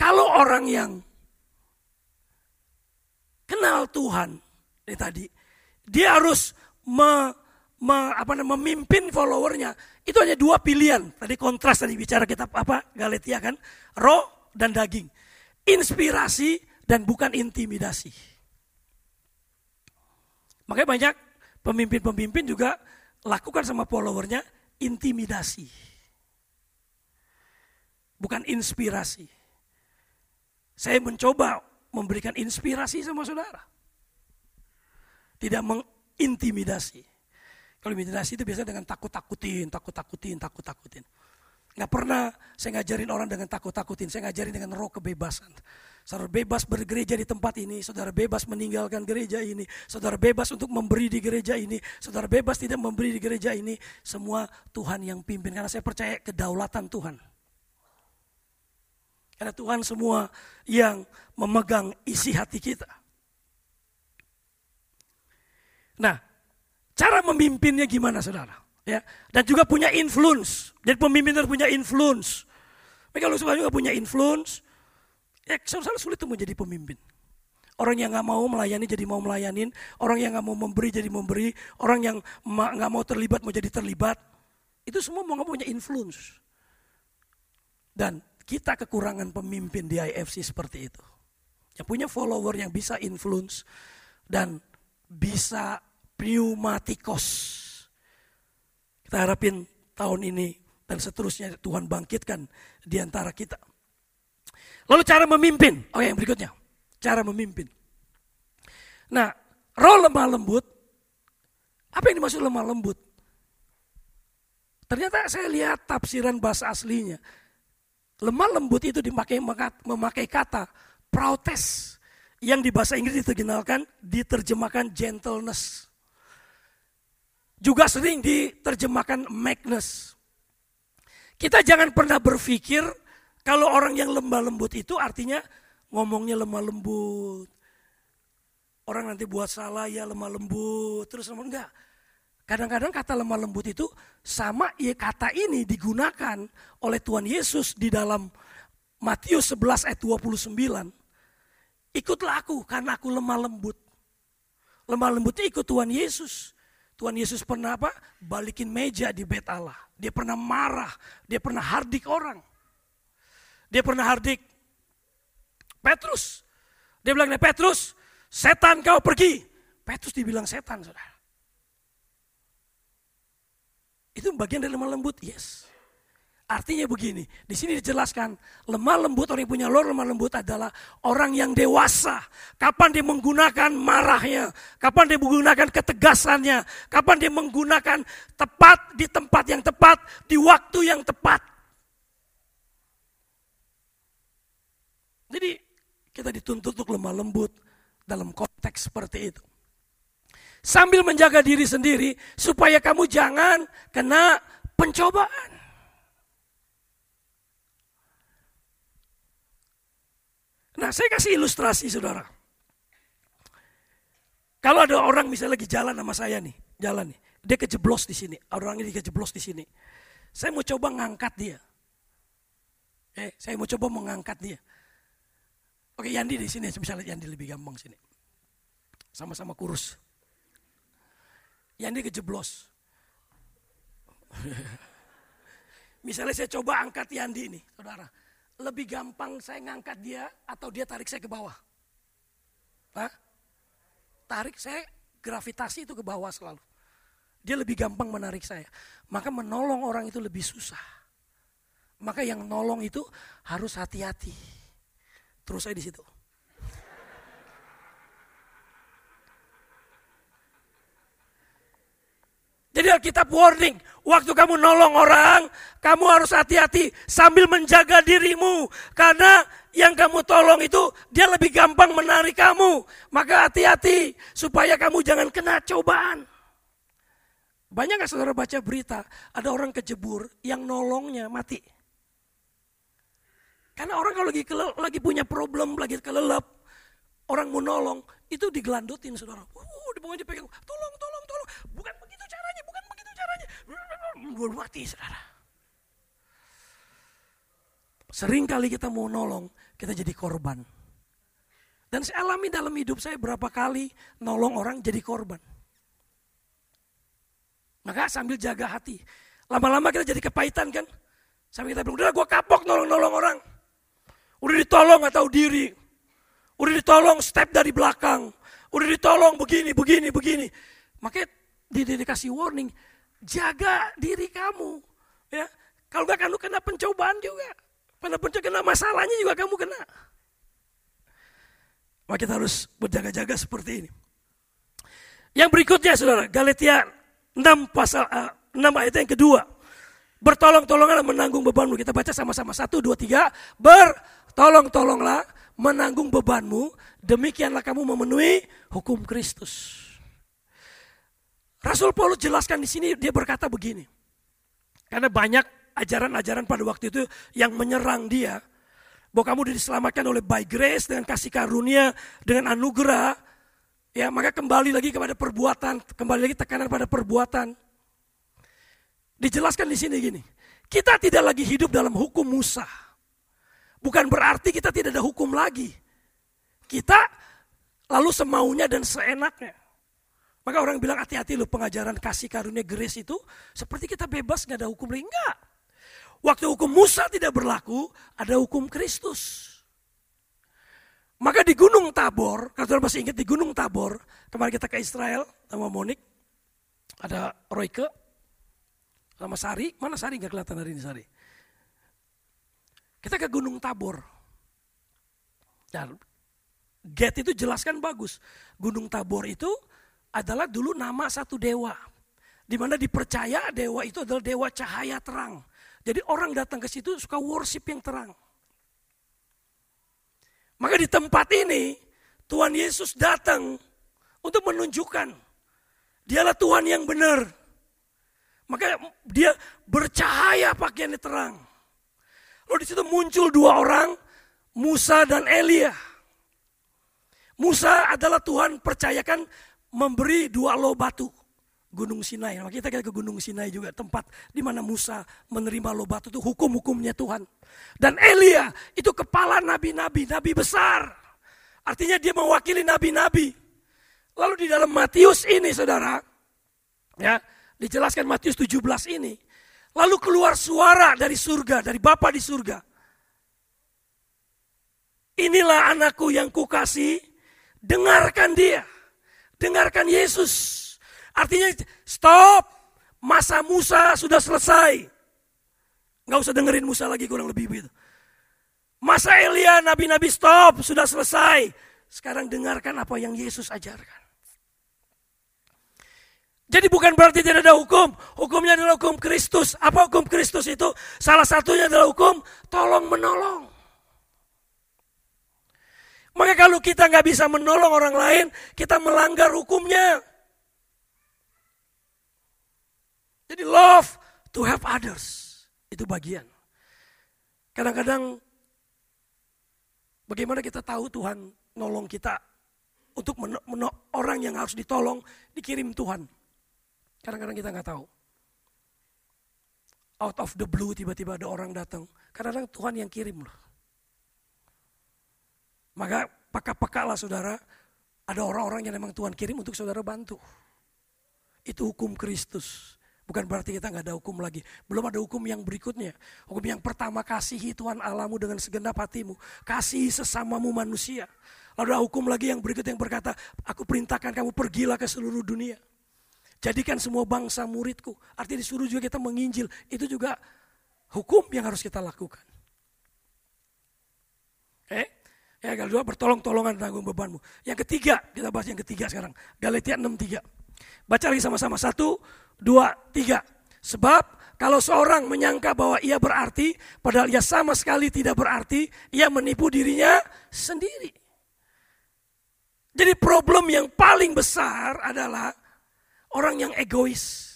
kalau orang yang kenal Tuhan, ini tadi, dia harus me, me, apa, memimpin followernya. Itu hanya dua pilihan. Tadi kontras tadi bicara kitab apa Galatia kan, roh dan daging. Inspirasi dan bukan intimidasi. Makanya banyak pemimpin-pemimpin juga lakukan sama followernya intimidasi. Bukan inspirasi. Saya mencoba memberikan inspirasi sama saudara. Tidak mengintimidasi. Kalau intimidasi itu biasanya dengan takut-takutin, takut-takutin, takut-takutin. Nggak pernah saya ngajarin orang dengan takut-takutin, saya ngajarin dengan roh kebebasan. Saudara bebas bergereja di tempat ini, saudara bebas meninggalkan gereja ini, saudara bebas untuk memberi di gereja ini, saudara bebas tidak memberi di gereja ini. Semua Tuhan yang pimpin, karena saya percaya kedaulatan Tuhan. Karena Tuhan semua yang memegang isi hati kita. Nah, cara memimpinnya gimana saudara? Ya, dan juga punya influence. Jadi pemimpin harus punya influence. Kalau suka juga punya influence, ya sangat sulit untuk menjadi pemimpin. Orang yang nggak mau melayani jadi mau melayanin, orang yang nggak mau memberi jadi memberi, orang yang nggak mau terlibat mau jadi terlibat. Itu semua mau nggak punya influence. Dan kita kekurangan pemimpin di IFC seperti itu. Yang punya follower yang bisa influence dan bisa pneumatikos kita harapin tahun ini dan seterusnya Tuhan bangkitkan di antara kita. Lalu cara memimpin. Oh yang berikutnya. Cara memimpin. Nah, roh lemah lembut. Apa yang dimaksud lemah lembut? Ternyata saya lihat tafsiran bahasa aslinya. Lemah lembut itu dipakai memakai kata protes yang di bahasa Inggris diterjemahkan diterjemahkan gentleness juga sering diterjemahkan meekness. Kita jangan pernah berpikir kalau orang yang lemah lembut itu artinya ngomongnya lemah lembut. Orang nanti buat salah ya lemah lembut. Terus enggak. Kadang-kadang kata lemah lembut itu sama ya kata ini digunakan oleh Tuhan Yesus di dalam Matius 11 ayat 29. Ikutlah aku karena aku lemah lembut. Lemah lembut ikut Tuhan Yesus. Tuhan Yesus pernah apa? Balikin meja di bait Allah. Dia pernah marah, dia pernah hardik orang. Dia pernah hardik Petrus. Dia bilang, Petrus, setan kau pergi. Petrus dibilang setan, saudara. Itu bagian dari lemah lembut, yes. Artinya begini, di sini dijelaskan lemah lembut orang yang punya lor lemah lembut adalah orang yang dewasa. Kapan dia menggunakan marahnya, kapan dia menggunakan ketegasannya, kapan dia menggunakan tepat di tempat yang tepat, di waktu yang tepat. Jadi kita dituntut untuk lemah lembut dalam konteks seperti itu. Sambil menjaga diri sendiri supaya kamu jangan kena pencobaan. Nah saya kasih ilustrasi saudara. Kalau ada orang misalnya lagi jalan sama saya nih, jalan nih, dia kejeblos di sini, orang ini kejeblos di sini. Saya mau coba ngangkat dia. Eh, saya mau coba mengangkat dia. Oke, Yandi di sini, misalnya Yandi lebih gampang sini. Sama-sama kurus. Yandi kejeblos. misalnya saya coba angkat Yandi ini, saudara lebih gampang saya ngangkat dia atau dia tarik saya ke bawah? Hah? Tarik saya gravitasi itu ke bawah selalu. Dia lebih gampang menarik saya. Maka menolong orang itu lebih susah. Maka yang nolong itu harus hati-hati. Terus saya di situ. Jadi Alkitab warning, waktu kamu nolong orang, kamu harus hati-hati sambil menjaga dirimu. Karena yang kamu tolong itu dia lebih gampang menarik kamu. Maka hati-hati supaya kamu jangan kena cobaan. Banyak gak saudara baca berita, ada orang kejebur yang nolongnya mati. Karena orang kalau lagi, lagi punya problem, lagi kelelep, orang mau nolong, itu digelandutin saudara. Uh, pokoknya pegang, tolong, tolong, tolong. Bukan begitu caranya, bukan begitu caranya. Baru mati, saudara. Sering kali kita mau nolong, kita jadi korban. Dan saya alami dalam hidup saya berapa kali nolong orang jadi korban. Maka sambil jaga hati. Lama-lama kita jadi kepahitan kan. Sampai kita bilang, udah gue kapok nolong-nolong orang. Udah ditolong gak tahu diri. Udah ditolong step dari belakang. Udah ditolong begini, begini, begini. Makanya dia dikasih warning, jaga diri kamu. Ya, Kalau gak kamu kena pencobaan juga. Kena pencobaan, kena masalahnya juga kamu kena. Maka kita harus berjaga-jaga seperti ini. Yang berikutnya saudara, Galatia 6 pasal uh, 6 ayat yang kedua. Bertolong-tolonglah menanggung bebanmu. Kita baca sama-sama. Satu, dua, tiga. Bertolong-tolonglah menanggung bebanmu. Demikianlah kamu memenuhi hukum Kristus. Rasul Paulus jelaskan di sini, dia berkata begini. Karena banyak ajaran-ajaran pada waktu itu yang menyerang dia. Bahwa kamu diselamatkan oleh by grace dengan kasih karunia, dengan anugerah. Ya, maka kembali lagi kepada perbuatan, kembali lagi tekanan pada perbuatan. Dijelaskan di sini gini, kita tidak lagi hidup dalam hukum Musa. Bukan berarti kita tidak ada hukum lagi. Kita lalu semaunya dan seenaknya. Maka orang bilang hati-hati loh pengajaran kasih karunia grace itu seperti kita bebas nggak ada hukum lagi. Enggak. Waktu hukum Musa tidak berlaku, ada hukum Kristus. Maka di Gunung Tabor, kalau masih ingat di Gunung Tabor, kemarin kita ke Israel sama Monik, ada Royke, sama Sari, mana Sari nggak kelihatan hari ini Sari? Kita ke Gunung Tabor. Dan gate itu jelaskan bagus. Gunung Tabor itu adalah dulu nama satu dewa. Di mana dipercaya dewa itu adalah dewa cahaya terang. Jadi orang datang ke situ suka worship yang terang. Maka di tempat ini Tuhan Yesus datang untuk menunjukkan dialah Tuhan yang benar. Maka dia bercahaya pakaiannya terang. Lalu di situ muncul dua orang, Musa dan Elia. Musa adalah Tuhan percayakan memberi dua lo batu. Gunung Sinai. Maka kita ke Gunung Sinai juga tempat di mana Musa menerima lo batu itu hukum-hukumnya Tuhan. Dan Elia itu kepala nabi-nabi, nabi besar. Artinya dia mewakili nabi-nabi. Lalu di dalam Matius ini saudara, ya Dijelaskan Matius 17 ini. Lalu keluar suara dari surga, dari Bapa di surga. Inilah anakku yang kukasih, dengarkan dia. Dengarkan Yesus. Artinya stop, masa Musa sudah selesai. Gak usah dengerin Musa lagi kurang lebih begitu. Masa Elia, nabi-nabi stop, sudah selesai. Sekarang dengarkan apa yang Yesus ajarkan. Jadi bukan berarti tidak ada hukum. Hukumnya adalah hukum Kristus. Apa hukum Kristus itu? Salah satunya adalah hukum tolong menolong. Maka kalau kita nggak bisa menolong orang lain, kita melanggar hukumnya. Jadi love to help others. Itu bagian. Kadang-kadang bagaimana kita tahu Tuhan nolong kita untuk orang yang harus ditolong dikirim Tuhan. Kadang-kadang kita nggak tahu. Out of the blue tiba-tiba ada orang datang. Kadang-kadang Tuhan yang kirim loh. Maka peka-peka lah saudara. Ada orang-orang yang memang Tuhan kirim untuk saudara bantu. Itu hukum Kristus. Bukan berarti kita nggak ada hukum lagi. Belum ada hukum yang berikutnya. Hukum yang pertama kasihi Tuhan Alamu dengan segenap hatimu. Kasihi sesamamu manusia. Lalu ada hukum lagi yang berikut yang berkata, aku perintahkan kamu pergilah ke seluruh dunia. Jadikan semua bangsa muridku. Artinya disuruh juga kita menginjil. Itu juga hukum yang harus kita lakukan. Oke? Ya, yang kedua bertolong-tolongan tanggung bebanmu. Yang ketiga, kita bahas yang ketiga sekarang. Galatia 6.3. Baca lagi sama-sama. Satu, dua, tiga. Sebab kalau seorang menyangka bahwa ia berarti, padahal ia sama sekali tidak berarti, ia menipu dirinya sendiri. Jadi problem yang paling besar adalah orang yang egois.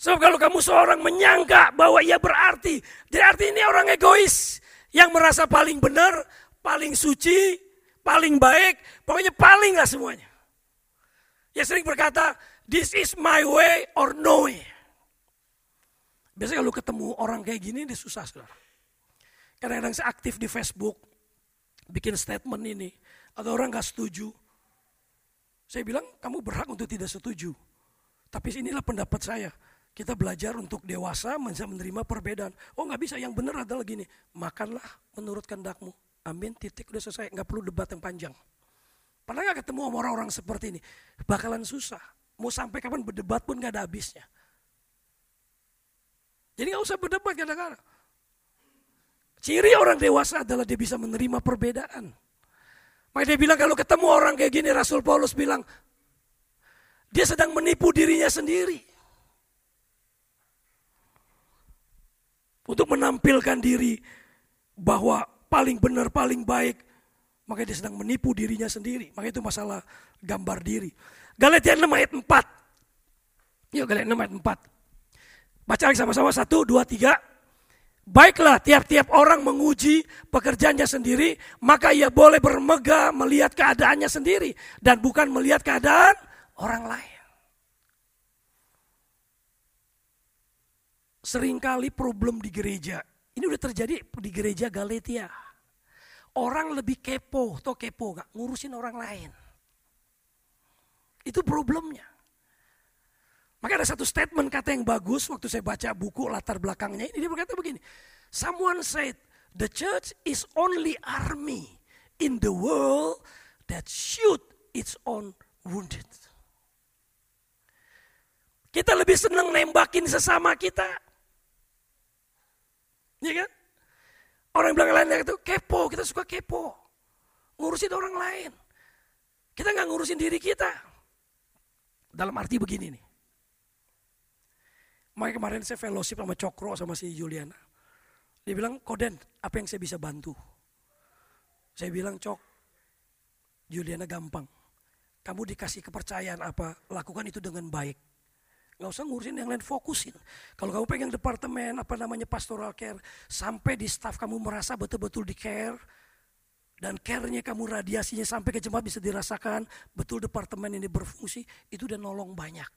Sebab so, kalau kamu seorang menyangka bahwa ia berarti, jadi arti ini orang egois yang merasa paling benar, paling suci, paling baik, pokoknya paling lah semuanya. Ya sering berkata, this is my way or no way. Biasanya kalau ketemu orang kayak gini, dia susah saudara. Kadang-kadang saya aktif di Facebook, bikin statement ini. Atau orang gak setuju. Saya bilang, kamu berhak untuk tidak setuju. Tapi inilah pendapat saya. Kita belajar untuk dewasa, bisa menerima perbedaan. Oh nggak bisa, yang benar adalah gini. Makanlah menurut kehendakmu. Amin, titik, udah selesai. Nggak perlu debat yang panjang. Pernah nggak ketemu orang-orang seperti ini? Bakalan susah. Mau sampai kapan berdebat pun nggak ada habisnya. Jadi nggak usah berdebat kadang-kadang. Ciri orang dewasa adalah dia bisa menerima perbedaan. Maka dia bilang kalau ketemu orang kayak gini, Rasul Paulus bilang, dia sedang menipu dirinya sendiri. Untuk menampilkan diri bahwa paling benar, paling baik. Maka dia sedang menipu dirinya sendiri. Maka itu masalah gambar diri. Galatia 6 ayat 4. Yuk Galatia 6 ayat 4. Baca lagi sama-sama. 1, 2, 3. Baiklah tiap-tiap orang menguji pekerjaannya sendiri, maka ia boleh bermegah melihat keadaannya sendiri dan bukan melihat keadaan orang lain. Seringkali problem di gereja, ini udah terjadi di gereja Galatia. Orang lebih kepo, atau kepo gak ngurusin orang lain. Itu problemnya. Maka ada satu statement kata yang bagus waktu saya baca buku latar belakangnya ini dia berkata begini. Someone said the church is only army in the world that shoot its own wounded. Kita lebih senang nembakin sesama kita. Iya kan? Orang bilang lain itu kepo, kita suka kepo. Ngurusin orang lain. Kita nggak ngurusin diri kita. Dalam arti begini nih. Makanya kemarin saya fellowship sama Cokro sama si Juliana. Dia bilang, Koden, apa yang saya bisa bantu? Saya bilang, Cok, Juliana gampang. Kamu dikasih kepercayaan apa, lakukan itu dengan baik. Gak usah ngurusin yang lain, fokusin. Kalau kamu pegang departemen, apa namanya pastoral care, sampai di staff kamu merasa betul-betul di care, dan care-nya kamu radiasinya sampai ke jemaat bisa dirasakan, betul departemen ini berfungsi, itu udah nolong banyak.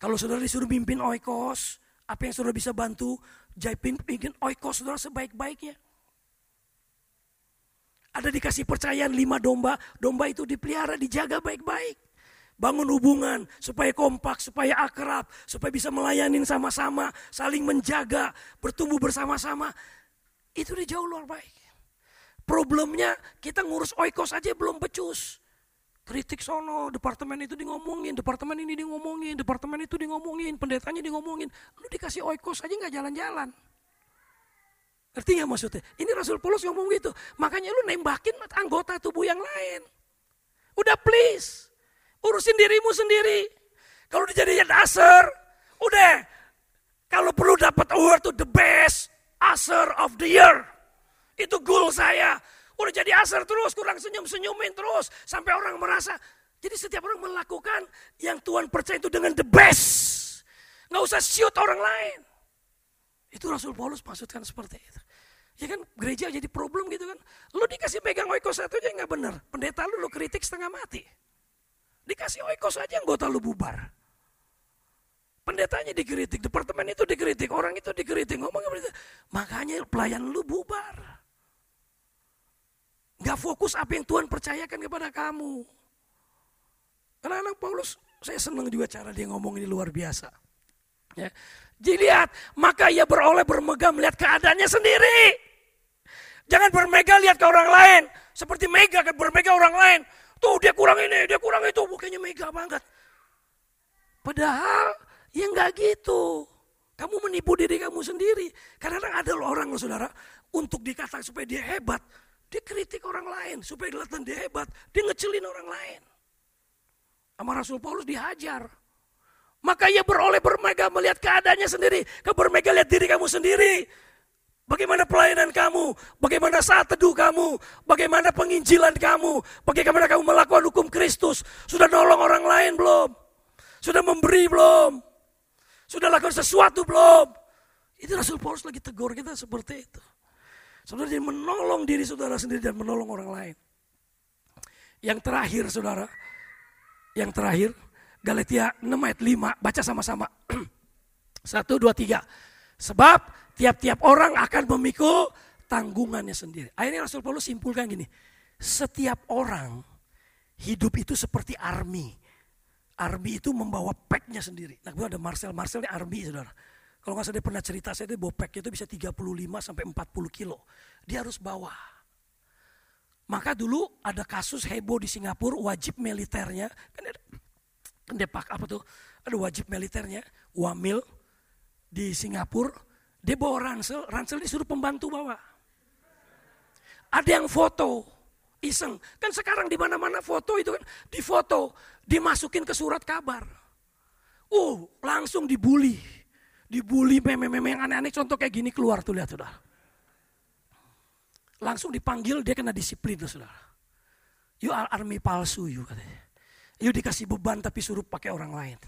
Kalau saudara disuruh pimpin oikos, apa yang saudara bisa bantu? Jaipin bikin oikos saudara sebaik-baiknya. Ada dikasih percayaan lima domba, domba itu dipelihara, dijaga baik-baik. Bangun hubungan supaya kompak, supaya akrab, supaya bisa melayani sama-sama, saling menjaga, bertumbuh bersama-sama. Itu udah jauh luar baik. Problemnya kita ngurus oikos aja belum becus. Kritik sono, departemen itu di ngomongin, departemen ini di ngomongin, departemen itu di ngomongin, pendetanya di ngomongin. Lu dikasih oikos aja nggak jalan-jalan. Ngerti gak maksudnya? Ini Rasul Paulus ngomong gitu. Makanya lu nembakin anggota tubuh yang lain. Udah please. Urusin dirimu sendiri. Kalau dijadikan aser, udah. Kalau perlu dapat award to the best aser of the year. Itu goal saya. Udah jadi asar terus, kurang senyum-senyumin terus. Sampai orang merasa. Jadi setiap orang melakukan yang Tuhan percaya itu dengan the best. Nggak usah shoot orang lain. Itu Rasul Paulus maksudkan seperti itu. Ya kan gereja jadi problem gitu kan. Lu dikasih pegang oikos satu aja nggak benar. Pendeta lu lu kritik setengah mati. Dikasih oikos aja anggota lu bubar. Pendetanya dikritik, departemen itu dikritik, orang itu dikritik, ngomong begitu. Makanya pelayan lu bubar. Gak fokus apa yang Tuhan percayakan kepada kamu. Karena anak Paulus, saya senang juga cara dia ngomong ini luar biasa. Ya. Jadi lihat, maka ia beroleh bermegah melihat keadaannya sendiri. Jangan bermegah lihat ke orang lain. Seperti mega bermegah orang lain. Tuh dia kurang ini, dia kurang itu. Bukannya mega banget. Padahal ya nggak gitu. Kamu menipu diri kamu sendiri. Karena ada orang saudara, untuk dikatakan supaya dia hebat, dia kritik orang lain supaya kelihatan dia hebat. Dia ngecelin orang lain. Sama Rasul Paulus dihajar. Maka ia beroleh bermega melihat keadaannya sendiri. Kau bermega lihat diri kamu sendiri. Bagaimana pelayanan kamu, bagaimana saat teduh kamu, bagaimana penginjilan kamu, bagaimana kamu melakukan hukum Kristus. Sudah nolong orang lain belum? Sudah memberi belum? Sudah lakukan sesuatu belum? Itu Rasul Paulus lagi tegur kita seperti itu. Saudara jadi menolong diri saudara sendiri dan menolong orang lain. Yang terakhir saudara, yang terakhir, Galatia 6 ayat 5, baca sama-sama. Satu, dua, tiga. Sebab tiap-tiap orang akan memikul tanggungannya sendiri. Akhirnya Rasul Paulus simpulkan gini, setiap orang hidup itu seperti army. Army itu membawa packnya sendiri. Nah, gue ada Marcel, Marcel ini army saudara. Kalau nggak dia pernah cerita, saya dia bawa pack itu bisa 35 sampai 40 kilo. Dia harus bawa. Maka dulu ada kasus heboh di Singapura, wajib militernya, kan ada, kan dia pak apa tuh, ada wajib militernya, wamil di Singapura, dia bawa ransel, ransel disuruh pembantu bawa. Ada yang foto, iseng. Kan sekarang di mana-mana foto itu kan difoto, dimasukin ke surat kabar. Uh, langsung dibully. Dibully meme-meme yang aneh-aneh contoh kayak gini keluar tuh lihat sudah. Langsung dipanggil dia kena disiplin tuh saudara. You are army palsu you katanya. You dikasih beban tapi suruh pakai orang lain.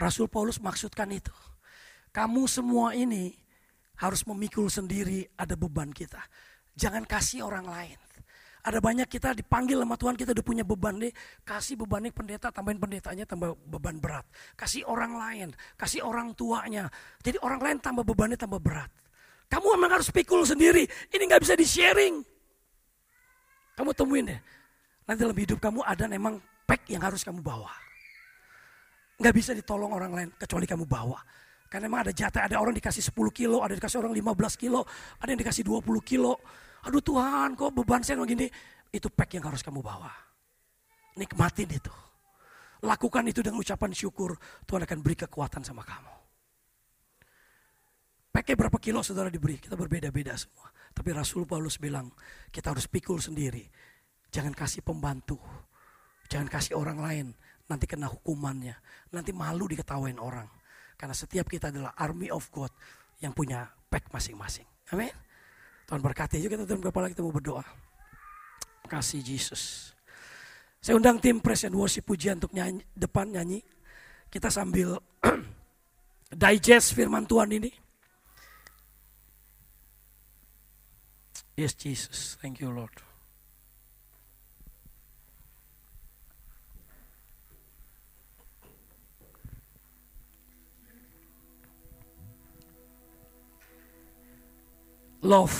Rasul Paulus maksudkan itu. Kamu semua ini harus memikul sendiri ada beban kita. Jangan kasih orang lain. Ada banyak kita dipanggil sama Tuhan, kita udah punya beban nih. Kasih beban nih pendeta, tambahin pendetanya tambah beban berat. Kasih orang lain, kasih orang tuanya. Jadi orang lain tambah bebannya tambah berat. Kamu memang harus pikul sendiri. Ini nggak bisa di-sharing. Kamu temuin deh. Nanti dalam hidup kamu ada memang pack yang harus kamu bawa. Nggak bisa ditolong orang lain kecuali kamu bawa. Karena memang ada jatah, ada orang dikasih 10 kilo, ada dikasih orang 15 kilo, ada yang dikasih 20 kilo. Aduh Tuhan kok beban saya begini. Itu pack yang harus kamu bawa. Nikmatin itu. Lakukan itu dengan ucapan syukur. Tuhan akan beri kekuatan sama kamu. Pakai berapa kilo saudara diberi, kita berbeda-beda semua. Tapi Rasul Paulus bilang, kita harus pikul sendiri. Jangan kasih pembantu. Jangan kasih orang lain. Nanti kena hukumannya. Nanti malu diketawain orang. Karena setiap kita adalah army of God yang punya pack masing-masing. Amin. Tuhan berkati. Yuk kita turun kepala kita mau berdoa. Kasih Yesus. Saya undang tim Praise and Worship pujian untuk nyanyi, depan nyanyi. Kita sambil digest firman Tuhan ini. Yes Jesus, thank you Lord. Love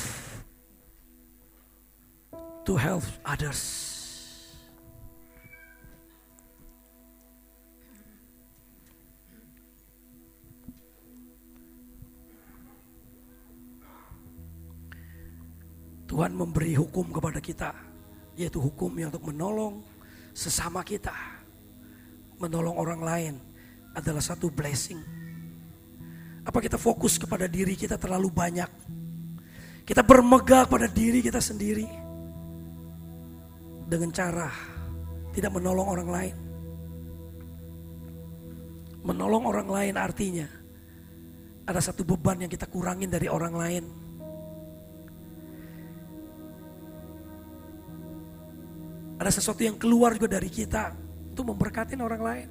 to help others. Tuhan memberi hukum kepada kita, yaitu hukum yang untuk menolong sesama kita, menolong orang lain adalah satu blessing. Apa kita fokus kepada diri kita terlalu banyak? Kita bermegah pada diri kita sendiri dengan cara tidak menolong orang lain. Menolong orang lain artinya ada satu beban yang kita kurangin dari orang lain. Ada sesuatu yang keluar juga dari kita untuk memberkatin orang lain.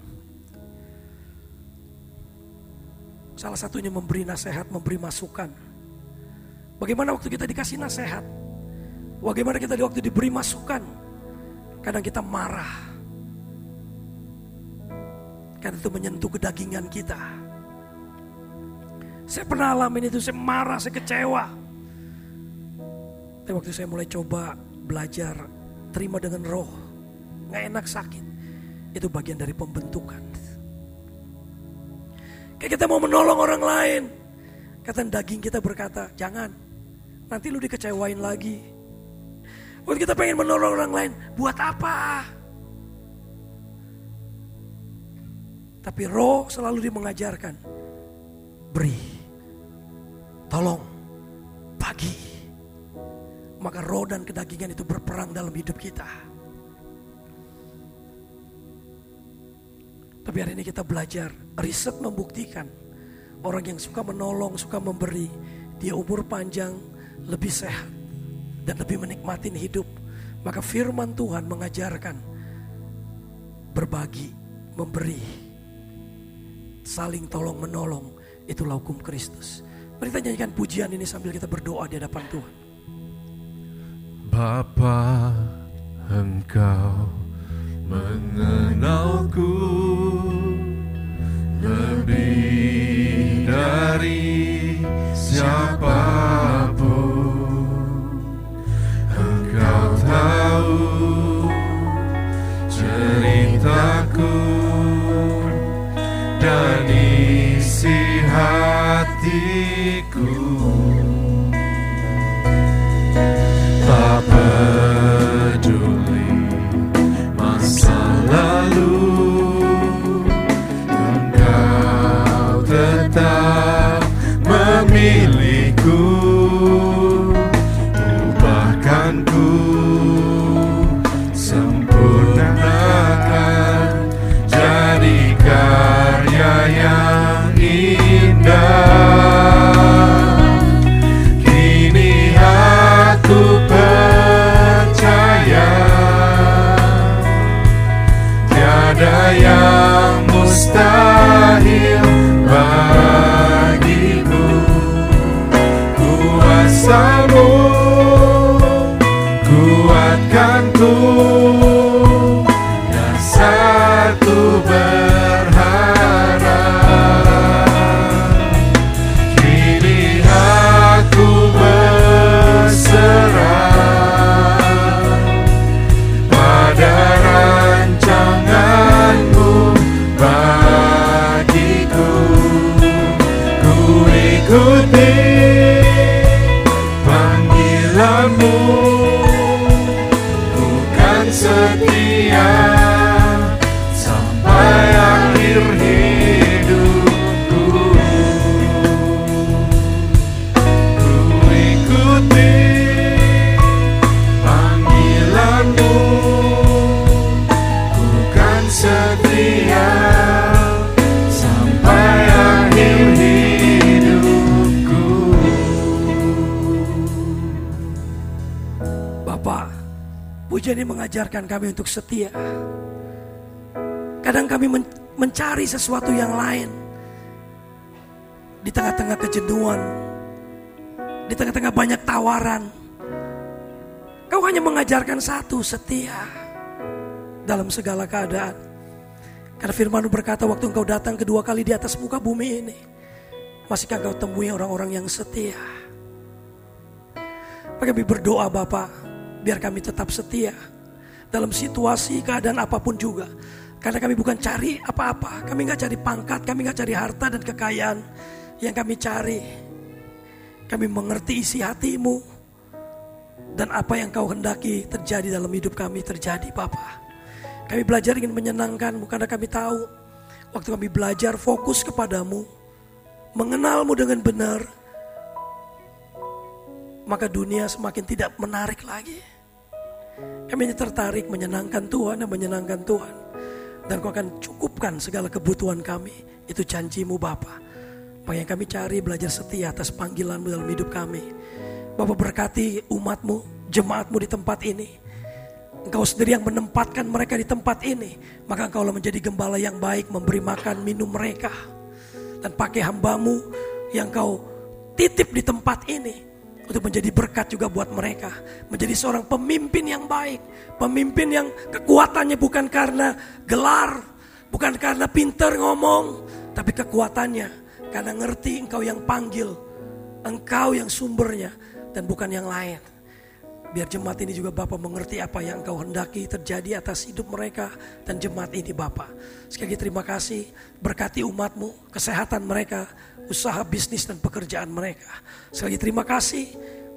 Salah satunya memberi nasihat, memberi masukan. Bagaimana waktu kita dikasih nasihat? Bagaimana kita di waktu diberi masukan? Kadang kita marah. Karena itu menyentuh kedagingan kita. Saya pernah alamin itu, saya marah, saya kecewa. Tapi waktu saya mulai coba belajar terima dengan roh, nggak enak sakit. Itu bagian dari pembentukan. Kayak kita mau menolong orang lain. Kata daging kita berkata, jangan. Nanti lu dikecewain lagi. Buat kita pengen menolong orang lain, buat apa? Tapi roh selalu dia mengajarkan. Beri. Tolong. Bagi. Maka roh dan kedagingan itu berperang dalam hidup kita. Tapi hari ini kita belajar, riset membuktikan orang yang suka menolong, suka memberi, dia umur panjang, lebih sehat dan lebih menikmati hidup. Maka firman Tuhan mengajarkan berbagi, memberi, saling tolong menolong, itulah hukum Kristus. Mari kita nyanyikan pujian ini sambil kita berdoa di hadapan Tuhan. Bapa, Engkau mengenalku lebih dari siapa pun. Ceritaku dan Traiamos kami untuk setia. Kadang kami men- mencari sesuatu yang lain. Di tengah-tengah kejenuhan. Di tengah-tengah banyak tawaran. Kau hanya mengajarkan satu, setia. Dalam segala keadaan. Karena firman berkata waktu engkau datang kedua kali di atas muka bumi ini. Masihkah kau temui orang-orang yang setia? Maka kami berdoa Bapak, biar kami tetap setia dalam situasi keadaan apa pun juga. Karena kami bukan cari apa-apa, kami nggak cari pangkat, kami nggak cari harta dan kekayaan. Yang kami cari, kami mengerti isi hatimu dan apa yang kau hendaki terjadi dalam hidup kami terjadi Bapak. Kami belajar ingin menyenangkanmu karena kami tahu waktu kami belajar fokus kepadamu, mengenalmu dengan benar, maka dunia semakin tidak menarik lagi. Kami hanya tertarik menyenangkan Tuhan dan menyenangkan Tuhan. Dan kau akan cukupkan segala kebutuhan kami. Itu janjimu Bapa. Apa yang kami cari belajar setia atas panggilanmu dalam hidup kami. Bapak berkati umatmu, jemaatmu di tempat ini. Engkau sendiri yang menempatkan mereka di tempat ini. Maka engkaulah menjadi gembala yang baik memberi makan minum mereka. Dan pakai hambamu yang kau titip di tempat ini untuk menjadi berkat juga buat mereka. Menjadi seorang pemimpin yang baik. Pemimpin yang kekuatannya bukan karena gelar. Bukan karena pinter ngomong. Tapi kekuatannya karena ngerti engkau yang panggil. Engkau yang sumbernya. Dan bukan yang lain. Biar jemaat ini juga Bapak mengerti apa yang engkau hendaki terjadi atas hidup mereka dan jemaat ini Bapak. Sekali lagi terima kasih. Berkati umatmu, kesehatan mereka, usaha bisnis dan pekerjaan mereka. Sekali lagi terima kasih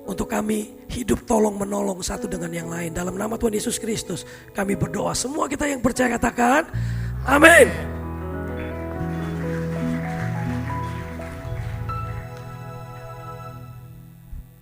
untuk kami hidup tolong menolong satu dengan yang lain. Dalam nama Tuhan Yesus Kristus kami berdoa. Semua kita yang percaya katakan amin.